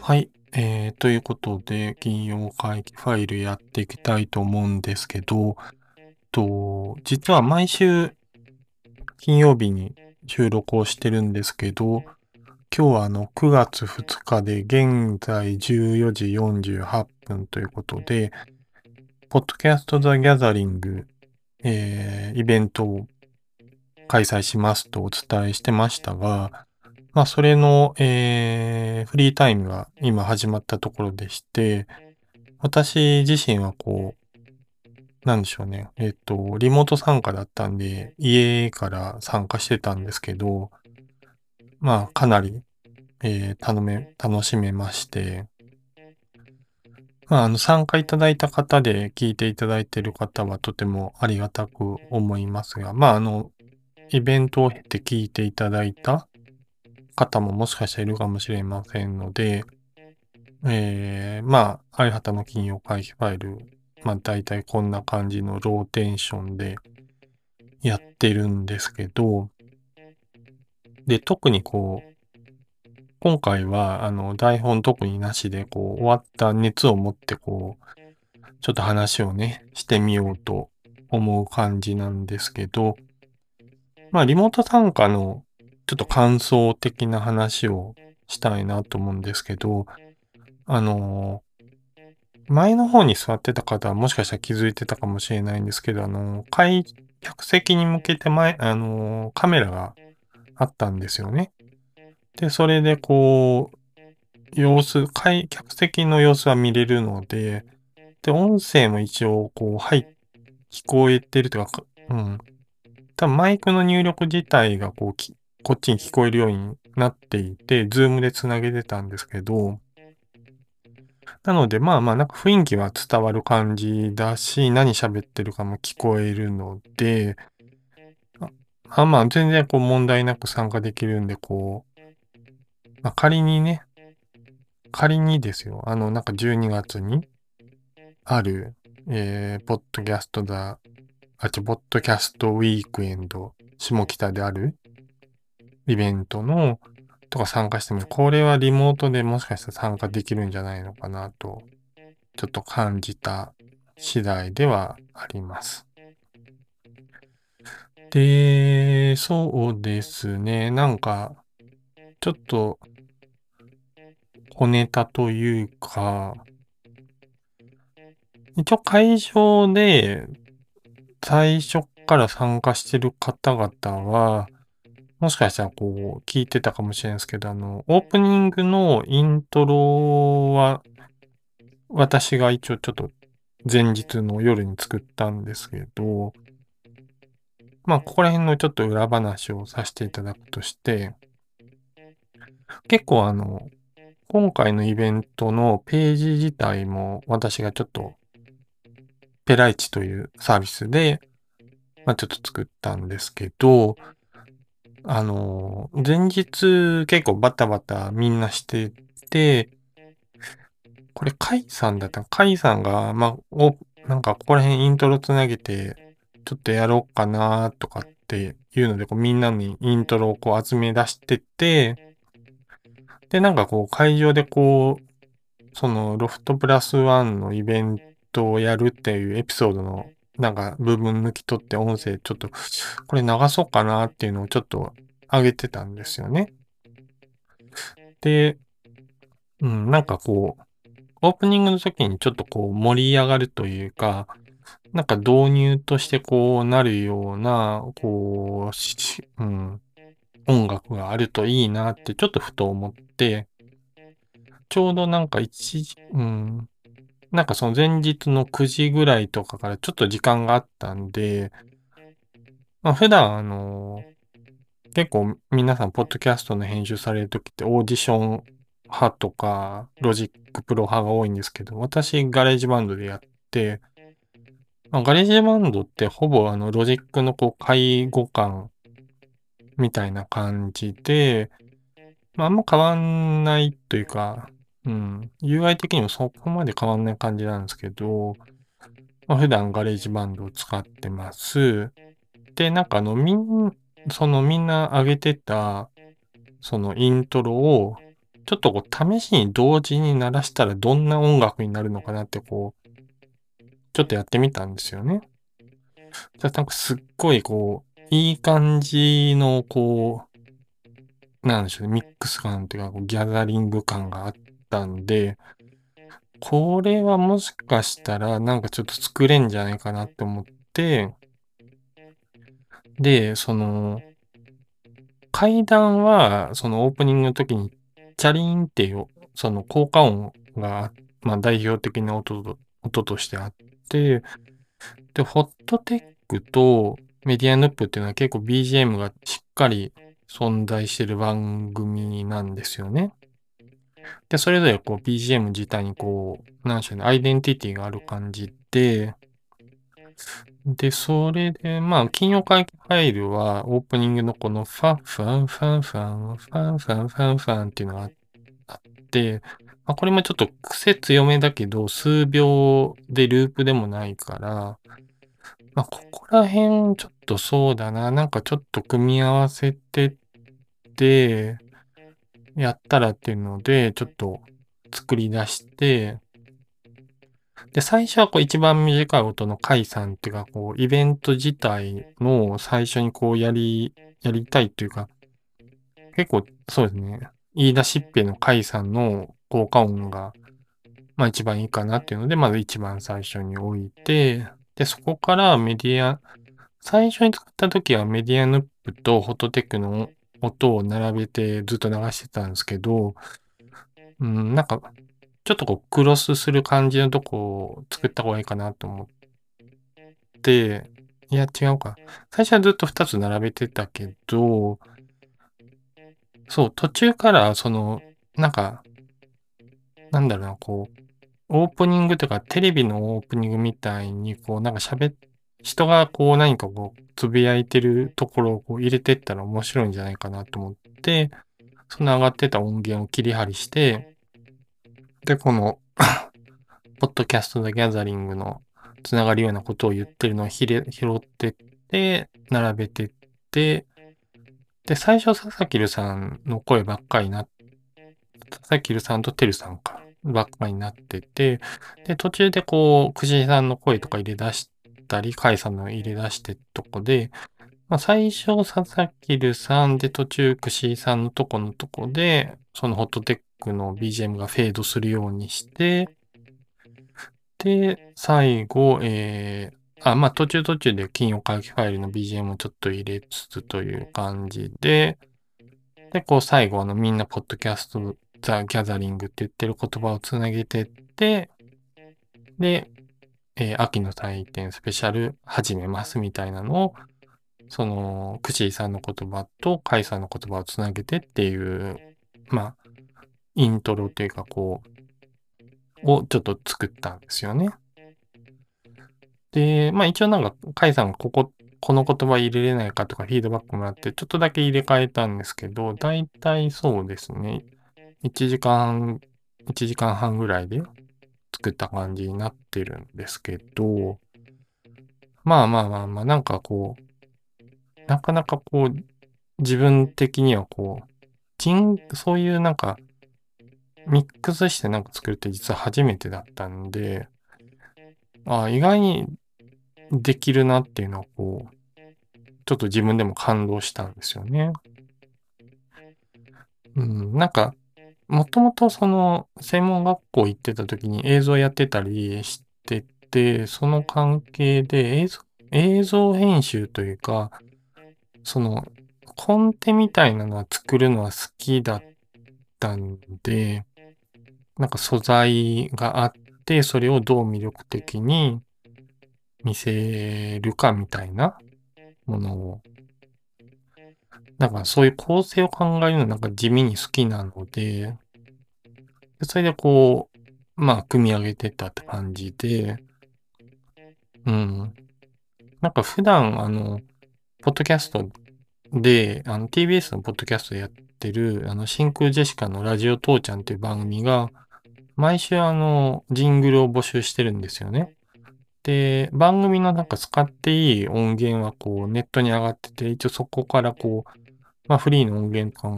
はい。えー、ということで、金曜会議ファイルやっていきたいと思うんですけど、と、実は毎週金曜日に収録をしてるんですけど、今日はあの9月2日で現在14時48分ということで、ポッドキャストザ・ギャザリング、えー、イベントを開催しますとお伝えしてましたが、まあそれの、えー、フリータイムが今始まったところでして、私自身はこう、なんでしょうね。えっと、リモート参加だったんで、家から参加してたんですけど、まあ、かなり、えー、頼め、楽しめまして、まあ、あの、参加いただいた方で聞いていただいている方はとてもありがたく思いますが、まあ、あの、イベントを経て聞いていただいた方ももしかしたらいるかもしれませんので、えー、まあ、相旗の金曜会議ファイルまあ大体こんな感じのローテンションでやってるんですけど、で、特にこう、今回はあの台本特になしでこう終わった熱を持ってこう、ちょっと話をね、してみようと思う感じなんですけど、まあリモート参加のちょっと感想的な話をしたいなと思うんですけど、あの前の方に座ってた方はもしかしたら気づいてたかもしれないんですけど、あの、会、客席に向けて前、あの、カメラがあったんですよね。で、それでこう、様子、会、客席の様子は見れるので、で、音声も一応、こう、はい、聞こえてるというか、うん。多分マイクの入力自体がこうき、こっちに聞こえるようになっていて、ズームで繋げてたんですけど、なので、まあまあ、なんか雰囲気は伝わる感じだし、何喋ってるかも聞こえるので、あまあ、全然こう問題なく参加できるんで、こう、まあ、仮にね、仮にですよ、あの、なんか12月にある、えー、ポッドキャストだ、あ、ちポッドキャストウィークエンド、下北であるイベントの、とか参加しても、これはリモートでもしかしたら参加できるんじゃないのかなと、ちょっと感じた次第ではあります。で、そうですね。なんか、ちょっと、小ネタというか、一応会場で最初から参加してる方々は、もしかしたらこう、聞いてたかもしれないですけど、あの、オープニングのイントロは、私が一応ちょっと前日の夜に作ったんですけど、まあ、ここら辺のちょっと裏話をさせていただくとして、結構あの、今回のイベントのページ自体も私がちょっと、ペライチというサービスで、まあ、ちょっと作ったんですけど、あの、前日結構バタバタみんなしてて、これカイさんだった。カイさんが、まあ、お、なんかここら辺イントロつなげて、ちょっとやろうかなとかっていうので、こうみんなにイントロをこう集め出してて、で、なんかこう会場でこう、そのロフトプラスワンのイベントトをやるっていうエピソードのなんか部分抜き取って音声ちょっとこれ流そうかなっていうのをちょっと上げてたんですよね。で、うん、なんかこう、オープニングの時にちょっとこう盛り上がるというか、なんか導入としてこうなるような、こう、うん、音楽があるといいなってちょっとふと思って、ちょうどなんか一時、うん、なんかその前日の9時ぐらいとかからちょっと時間があったんで、まあ普段あの、結構皆さんポッドキャストの編集されるときってオーディション派とかロジックプロ派が多いんですけど、私ガレージバンドでやって、まあ、ガレージバンドってほぼあのロジックのこう下位互換みたいな感じで、まあ、あんま変わんないというか、うん。UI 的にもそこまで変わんない感じなんですけど、まあ、普段ガレージバンドを使ってます。で、なんかあの、みん、そのみんな上げてた、そのイントロを、ちょっとこう試しに同時に鳴らしたらどんな音楽になるのかなってこう、ちょっとやってみたんですよね。じゃなんかすっごいこう、いい感じのこう、なんでしょうね、ミックス感というか、ギャザリング感があったんで、これはもしかしたらなんかちょっと作れんじゃないかなって思って、で、その、階段は、そのオープニングの時に、チャリーンっていう、その効果音が、まあ代表的な音と音としてあって、で、ホットテックとメディアヌップっていうのは結構 BGM がしっかり存在してる番組なんですよね。で、それぞれこう BGM 自体にこう、なんでしょうね、アイデンティティがある感じで、で、それで、まあ、金曜会ファイルは、オープニングのこのファンファンファンファン、ファンファンファンファンっていうのがあって、まあ、これもちょっと癖強めだけど、数秒でループでもないから、まあ、ここら辺ちょっとそうだな。なんかちょっと組み合わせてって、やったらっていうので、ちょっと作り出して、で、最初はこう一番短い音の解散っていうか、こう、イベント自体の最初にこうやり、やりたいというか、結構そうですね、言い出しっぺの解散の効果音が、まあ一番いいかなっていうので、まず一番最初に置いて、で、そこからメディア、最初に作った時はメディアヌップとフォトテックの音を並べてずっと流してたんですけど、うん、なんか、ちょっとこう、クロスする感じのとこを作った方がいいかなと思って、いや、違うか。最初はずっと2つ並べてたけど、そう、途中からその、なんか、なんだろうな、こう、オープニングというか、テレビのオープニングみたいに、こう、なんか喋っ、人がこう何かこう、つぶやいてるところをこう入れてったら面白いんじゃないかなと思って、その上がってた音源を切り張りして、で、この ポッドキャスト・ザ・ギャザリングのつながるようなことを言ってるのを拾ってって、並べてって、で、最初、佐々木るさんの声ばっかりな、佐々木るさんとてるさんか、ばっかりになってて、で、途中でこう、くじさんの声とか入れ出してたり、カイさんの入れ出してとこで、まあ、最初、佐々木るさんで途中、くしさんのとこのとこで、そのホットテックの BGM がフェードするようにして、で、最後、えー、あ、まあ途中途中で金曜会議ファイルの BGM をちょっと入れつつという感じで、で、こう最後あのみんなポッドキャストザ・ギャザリングって言ってる言葉をつなげてって、で、えー、秋の祭典スペシャル始めますみたいなのを、その、クシーさんの言葉とカイさんの言葉をつなげてっていう、まあ、イントロっていうかこう、をちょっと作ったんですよね。で、まあ一応なんか、カイさんがここ、この言葉入れれないかとかフィードバックもらって、ちょっとだけ入れ替えたんですけど、だいたいそうですね。1時間、1時間半ぐらいで作った感じになってるんですけど、まあまあまあまあ、なんかこう、なかなかこう、自分的にはこう、そういうなんか、ミックスしてなんか作るって実は初めてだったんで、あ意外にできるなっていうのはこう、ちょっと自分でも感動したんですよね。うん、なんか、もともとその専門学校行ってた時に映像やってたりしてて、その関係で映像映像編集というか、そのコンテみたいなのは作るのは好きだったんで、なんか素材があって、それをどう魅力的に見せるかみたいなものを、なんかそういう構成を考えるのなんか地味に好きなので、それでこう、まあ、組み上げてったって感じで、うん。なんか普段、あの、ポッドキャストで、あの、TBS のポッドキャストやってる、あの、真空ジェシカのラジオ父ちゃんっていう番組が、毎週あの、ジングルを募集してるんですよね。で、番組のなんか使っていい音源はこうネットに上がってて、一応そこからこう、まあフリーの音源とか、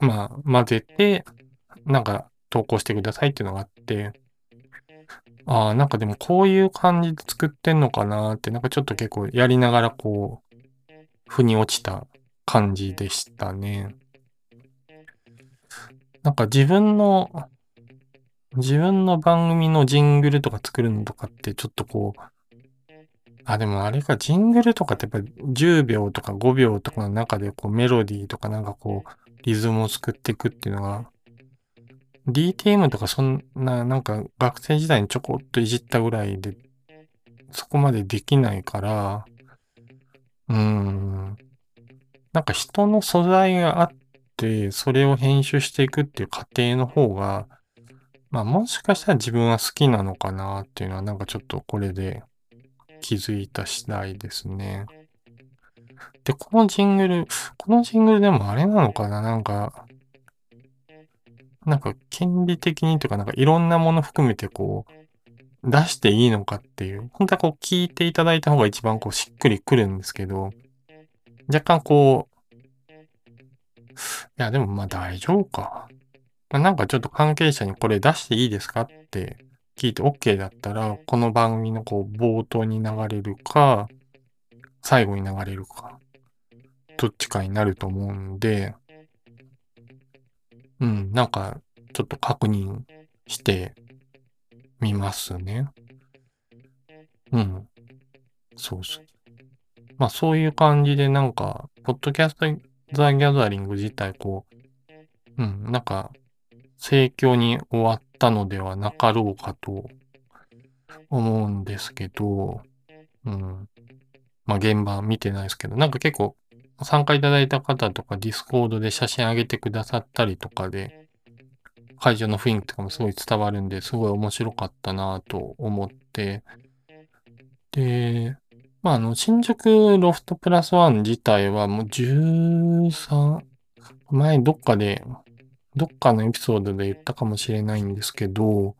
まあ混ぜて、なんか投稿してくださいっていうのがあって、ああ、なんかでもこういう感じで作ってんのかなって、なんかちょっと結構やりながらこう、腑に落ちた感じでしたね。なんか自分の、自分の番組のジングルとか作るのとかってちょっとこう、あ、でもあれか、ジングルとかってやっぱ10秒とか5秒とかの中でこうメロディーとかなんかこう、リズムを作っていくっていうのが、DTM とかそんな、なんか学生時代にちょこっといじったぐらいで、そこまでできないから、うーん。なんか人の素材があって、それを編集していくっていう過程の方が、まあもしかしたら自分は好きなのかなっていうのはなんかちょっとこれで気づいた次第ですね。で、このジングル、このジングルでもあれなのかな？なんか、なんか権利的にというかなんかいろんなもの含めてこう、出していいのかっていう、本当はこう聞いていただいた方が一番こうしっくりくるんですけど、若干こう、いやでもまあ大丈夫か。なんかちょっと関係者にこれ出していいですかって聞いて OK だったら、この番組のこう冒頭に流れるか、最後に流れるか、どっちかになると思うんで、うん、なんかちょっと確認してみますね。うん。そうそう。まあそういう感じでなんか、ポッドキャストザ・ギャザリング自体こう、うん、なんか盛況に終わったのではなかろうかと思うんですけど、うん。まあ現場見てないですけど、なんか結構参加いただいた方とかディスコードで写真上げてくださったりとかで、会場の雰囲気とかもすごい伝わるんで、すごい面白かったなと思って、で、まあ、あの、新宿ロフトプラスワン自体はもう13、前どっかでどっかのエピソードで言ったかもしれないんですけど、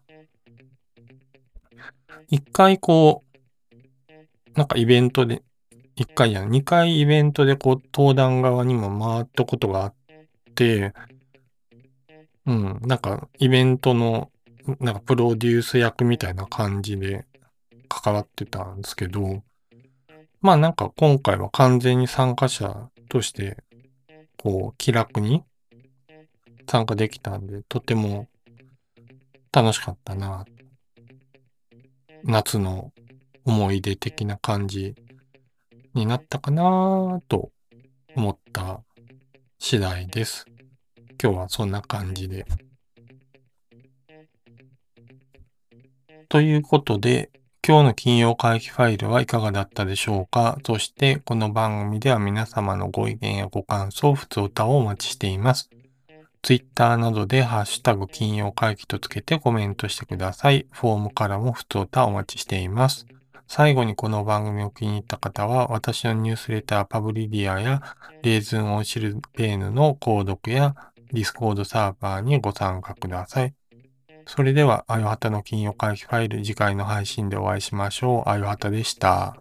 一回こう、なんかイベントで、一回や二回イベントでこう、登壇側にも回ったことがあって、うん、なんかイベントの、なんかプロデュース役みたいな感じで関わってたんですけど、まあなんか今回は完全に参加者として、こう、気楽に参加できたんで、とても楽しかったな。夏の思い出的な感じになったかなと思った次第です。今日はそんな感じで。ということで、今日の金曜会議ファイルはいかがだったでしょうかそして、この番組では皆様のご意見やご感想、普通歌をお待ちしています。ツイッターなどでハッシュタグ金曜会議とつけてコメントしてください。フォームからも普通歌お待ちしています。最後にこの番組を気に入った方は、私のニュースレターパブリディアやレーズンオンシルペーヌの購読やディスコードサーバーにご参加ください。それでは、あよはたの金曜会議ファイル次回の配信でお会いしましょう。あよはたでした。